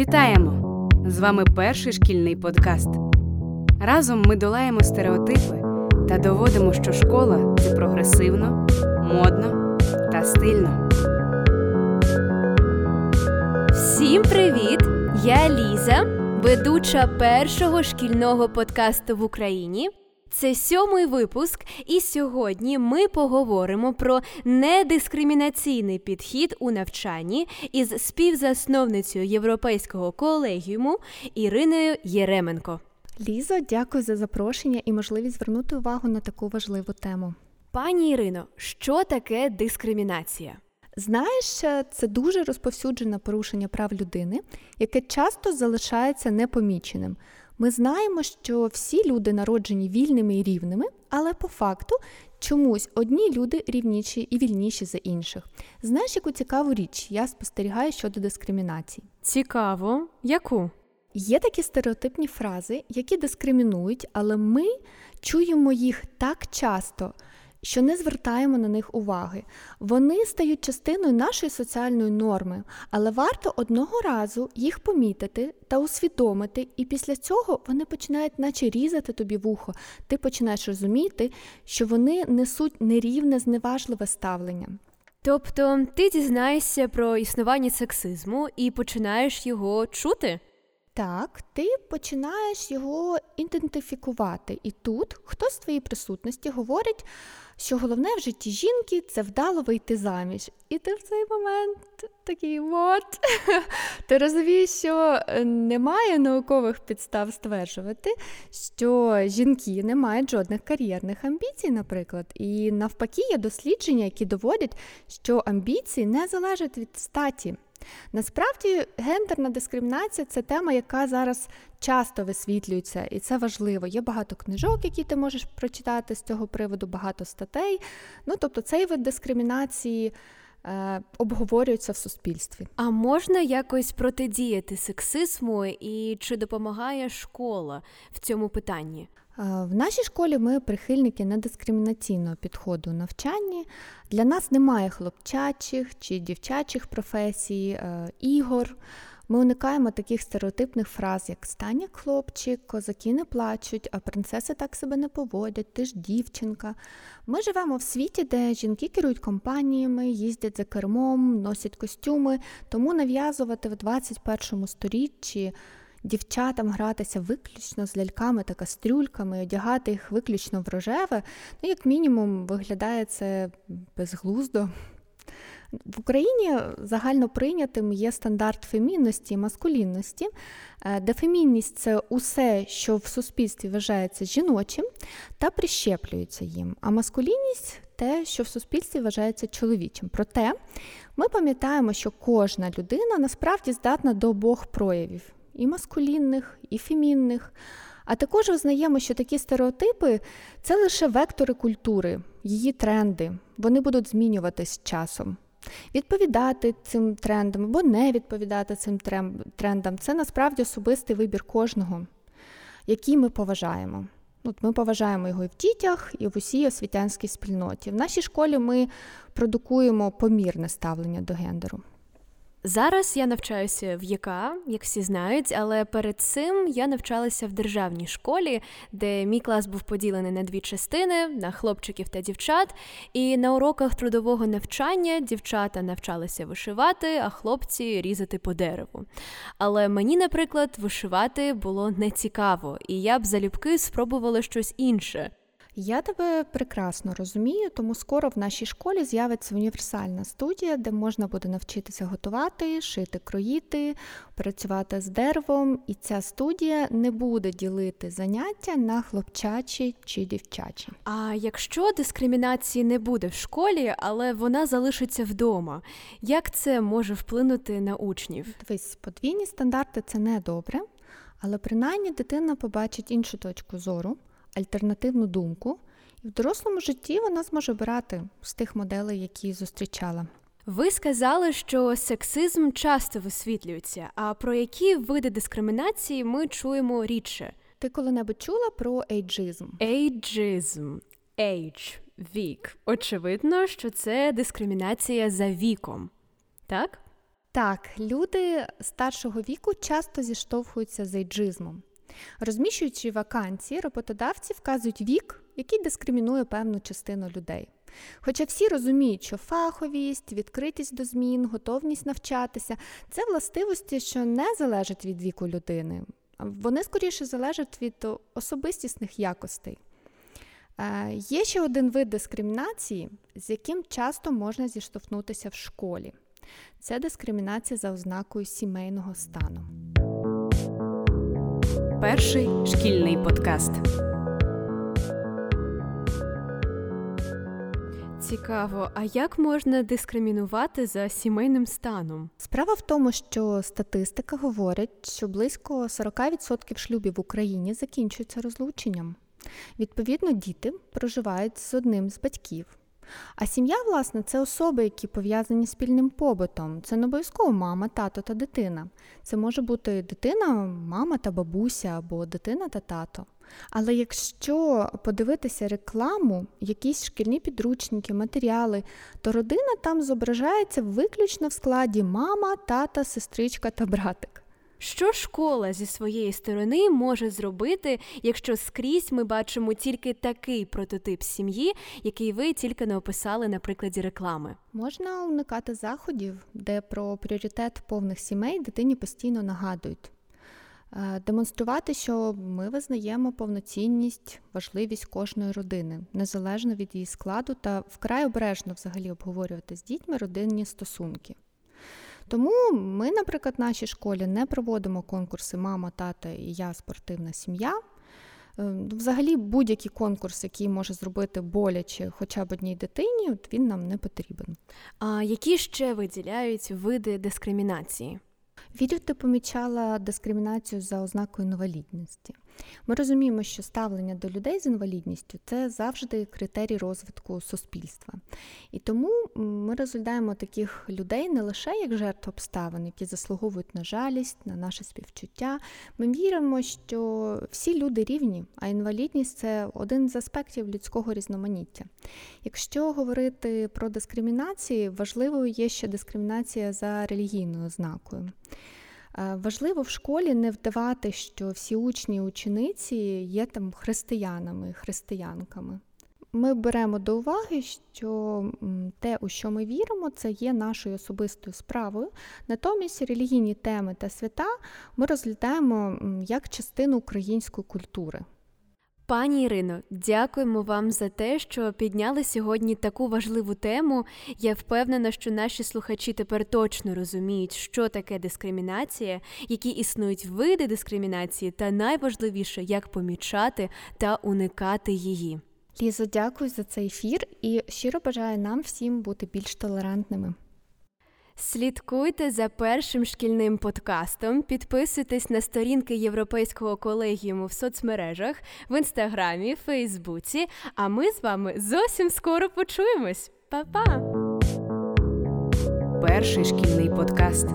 Вітаємо! З вами перший шкільний подкаст. Разом ми долаємо стереотипи та доводимо, що школа це прогресивно, модно та стильно. Всім привіт! Я Ліза, ведуча першого шкільного подкасту в Україні. Це сьомий випуск, і сьогодні ми поговоримо про недискримінаційний підхід у навчанні із співзасновницею Європейського колегіуму Іриною Єременко. Лізо, дякую за запрошення і можливість звернути увагу на таку важливу тему. Пані Ірино, що таке дискримінація? Знаєш, це дуже розповсюджене порушення прав людини, яке часто залишається непоміченим. Ми знаємо, що всі люди народжені вільними і рівними, але по факту чомусь одні люди рівніші і вільніші за інших. Знаєш, яку цікаву річ я спостерігаю щодо дискримінації? Цікаво, яку? Є такі стереотипні фрази, які дискримінують, але ми чуємо їх так часто що не звертаємо на них уваги. Вони стають частиною нашої соціальної норми, але варто одного разу їх помітити та усвідомити, і після цього вони починають, наче різати тобі вухо. Ти починаєш розуміти, що вони несуть нерівне, зневажливе ставлення. Тобто ти дізнаєшся про існування сексизму і починаєш його чути? Так, ти починаєш його ідентифікувати. І тут хтось з твоєї присутності говорить, що головне в житті жінки це вдало вийти заміж. І ти в цей момент такий от. Ти розумієш, що е, немає наукових підстав стверджувати, що жінки не мають жодних кар'єрних амбіцій, наприклад. І навпаки, є дослідження, які доводять, що амбіції не залежать від статі. Насправді, гендерна дискримінація це тема, яка зараз часто висвітлюється, і це важливо. Є багато книжок, які ти можеш прочитати з цього приводу, багато статей. Ну тобто, цей вид дискримінації. Е, обговорюються в суспільстві. А можна якось протидіяти сексизму, і чи допомагає школа в цьому питанні? В нашій школі ми прихильники недискримінаційного підходу навчанні. Для нас немає хлопчачих чи дівчачих професій, е, ігор. Ми уникаємо таких стереотипних фраз, як стань як хлопчик, козаки не плачуть, а принцеси так себе не поводять, ти ж дівчинка. Ми живемо в світі, де жінки керують компаніями, їздять за кермом, носять костюми, тому нав'язувати в 21 сторіччі дівчатам гратися виключно з ляльками та кастрюльками, одягати їх виключно в рожеве, ну, як мінімум, виглядає це безглуздо. В Україні загально прийнятим є стандарт фемінності і маскулінності, е, де фемінність це усе, що в суспільстві вважається жіночим, та прищеплюється їм. А маскулінність те, що в суспільстві вважається чоловічим. Проте ми пам'ятаємо, що кожна людина насправді здатна до обох проявів і маскулінних, і фемінних. А також визнаємо, що такі стереотипи це лише вектори культури, її тренди. Вони будуть змінюватись з часом. Відповідати цим трендам або не відповідати цим трендам це насправді особистий вибір кожного, який ми поважаємо. От Ми поважаємо його і в дітях, і в усій освітянській спільноті. В нашій школі ми продукуємо помірне ставлення до гендеру. Зараз я навчаюся в ЄК, як всі знають, але перед цим я навчалася в державній школі, де мій клас був поділений на дві частини: на хлопчиків та дівчат. І на уроках трудового навчання дівчата навчалися вишивати, а хлопці різати по дереву. Але мені, наприклад, вишивати було не цікаво, і я б залюбки спробувала щось інше. Я тебе прекрасно розумію, тому скоро в нашій школі з'явиться універсальна студія, де можна буде навчитися готувати, шити, кроїти, працювати з деревом. І ця студія не буде ділити заняття на хлопчачі чи дівчачі. А якщо дискримінації не буде в школі, але вона залишиться вдома, як це може вплинути на учнів? Дивись, подвійні стандарти це не добре, але принаймні дитина побачить іншу точку зору альтернативну думку, і в дорослому житті вона зможе брати з тих моделей, які зустрічала. Ви сказали, що сексизм часто висвітлюється. А про які види дискримінації ми чуємо рідше? Ти коли-небудь чула про ейджизм? Ейджизм. Age. вік. Очевидно, що це дискримінація за віком. Так? Так, люди старшого віку часто зіштовхуються з ейджизмом. Розміщуючи вакансії, роботодавці вказують вік, який дискримінує певну частину людей. Хоча всі розуміють, що фаховість, відкритість до змін, готовність навчатися це властивості, що не залежать від віку людини, вони скоріше залежать від особистісних якостей. Е, є ще один вид дискримінації, з яким часто можна зіштовхнутися в школі. Це дискримінація за ознакою сімейного стану. Перший шкільний подкаст. Цікаво, а як можна дискримінувати за сімейним станом? Справа в тому, що статистика говорить, що близько 40% шлюбів в Україні закінчуються розлученням. Відповідно, діти проживають з одним з батьків. А сім'я, власне, це особи, які пов'язані спільним побутом. Це не обов'язково мама, тато та дитина. Це може бути дитина, мама та бабуся або дитина та тато. Але якщо подивитися рекламу, якісь шкільні підручники, матеріали, то родина там зображається виключно в складі мама, тата, сестричка та братик. Що школа зі своєї сторони може зробити, якщо скрізь ми бачимо тільки такий прототип сім'ї, який ви тільки не описали на прикладі реклами? Можна уникати заходів, де про пріоритет повних сімей дитині постійно нагадують. Е, демонструвати, що ми визнаємо повноцінність, важливість кожної родини, незалежно від її складу, та вкрай обережно взагалі обговорювати з дітьми родинні стосунки. Тому ми, наприклад, в нашій школі не проводимо конкурси Мама, тата і я спортивна сім'я. Е, взагалі, будь-який конкурс, який може зробити боляче хоча б одній дитині, от він нам не потрібен. А які ще виділяють види дискримінації? Вірю, ти помічала дискримінацію за ознакою інвалідності. Ми розуміємо, що ставлення до людей з інвалідністю це завжди критерій розвитку суспільства. І тому ми розглядаємо таких людей не лише як жертв обставин, які заслуговують на жалість, на наше співчуття. Ми віримо, що всі люди рівні, а інвалідність це один з аспектів людського різноманіття. Якщо говорити про дискримінації, важливою є ще дискримінація за релігійною ознакою. Е, важливо в школі не вдавати, що всі учні і учениці є там християнами, християнками. Ми беремо до уваги, що те, у що ми віримо, це є нашою особистою справою. Натомість релігійні теми та свята ми розглядаємо як частину української культури. Пані Ірино, дякуємо вам за те, що підняли сьогодні таку важливу тему. Я впевнена, що наші слухачі тепер точно розуміють, що таке дискримінація, які існують види дискримінації, та найважливіше, як помічати та уникати її. Лізо, дякую за цей ефір і щиро бажаю нам всім бути більш толерантними. Слідкуйте за першим шкільним подкастом, підписуйтесь на сторінки Європейського колегіуму в соцмережах, в інстаграмі, Фейсбуці. А ми з вами зовсім скоро почуємось. Па-па! Перший шкільний подкаст.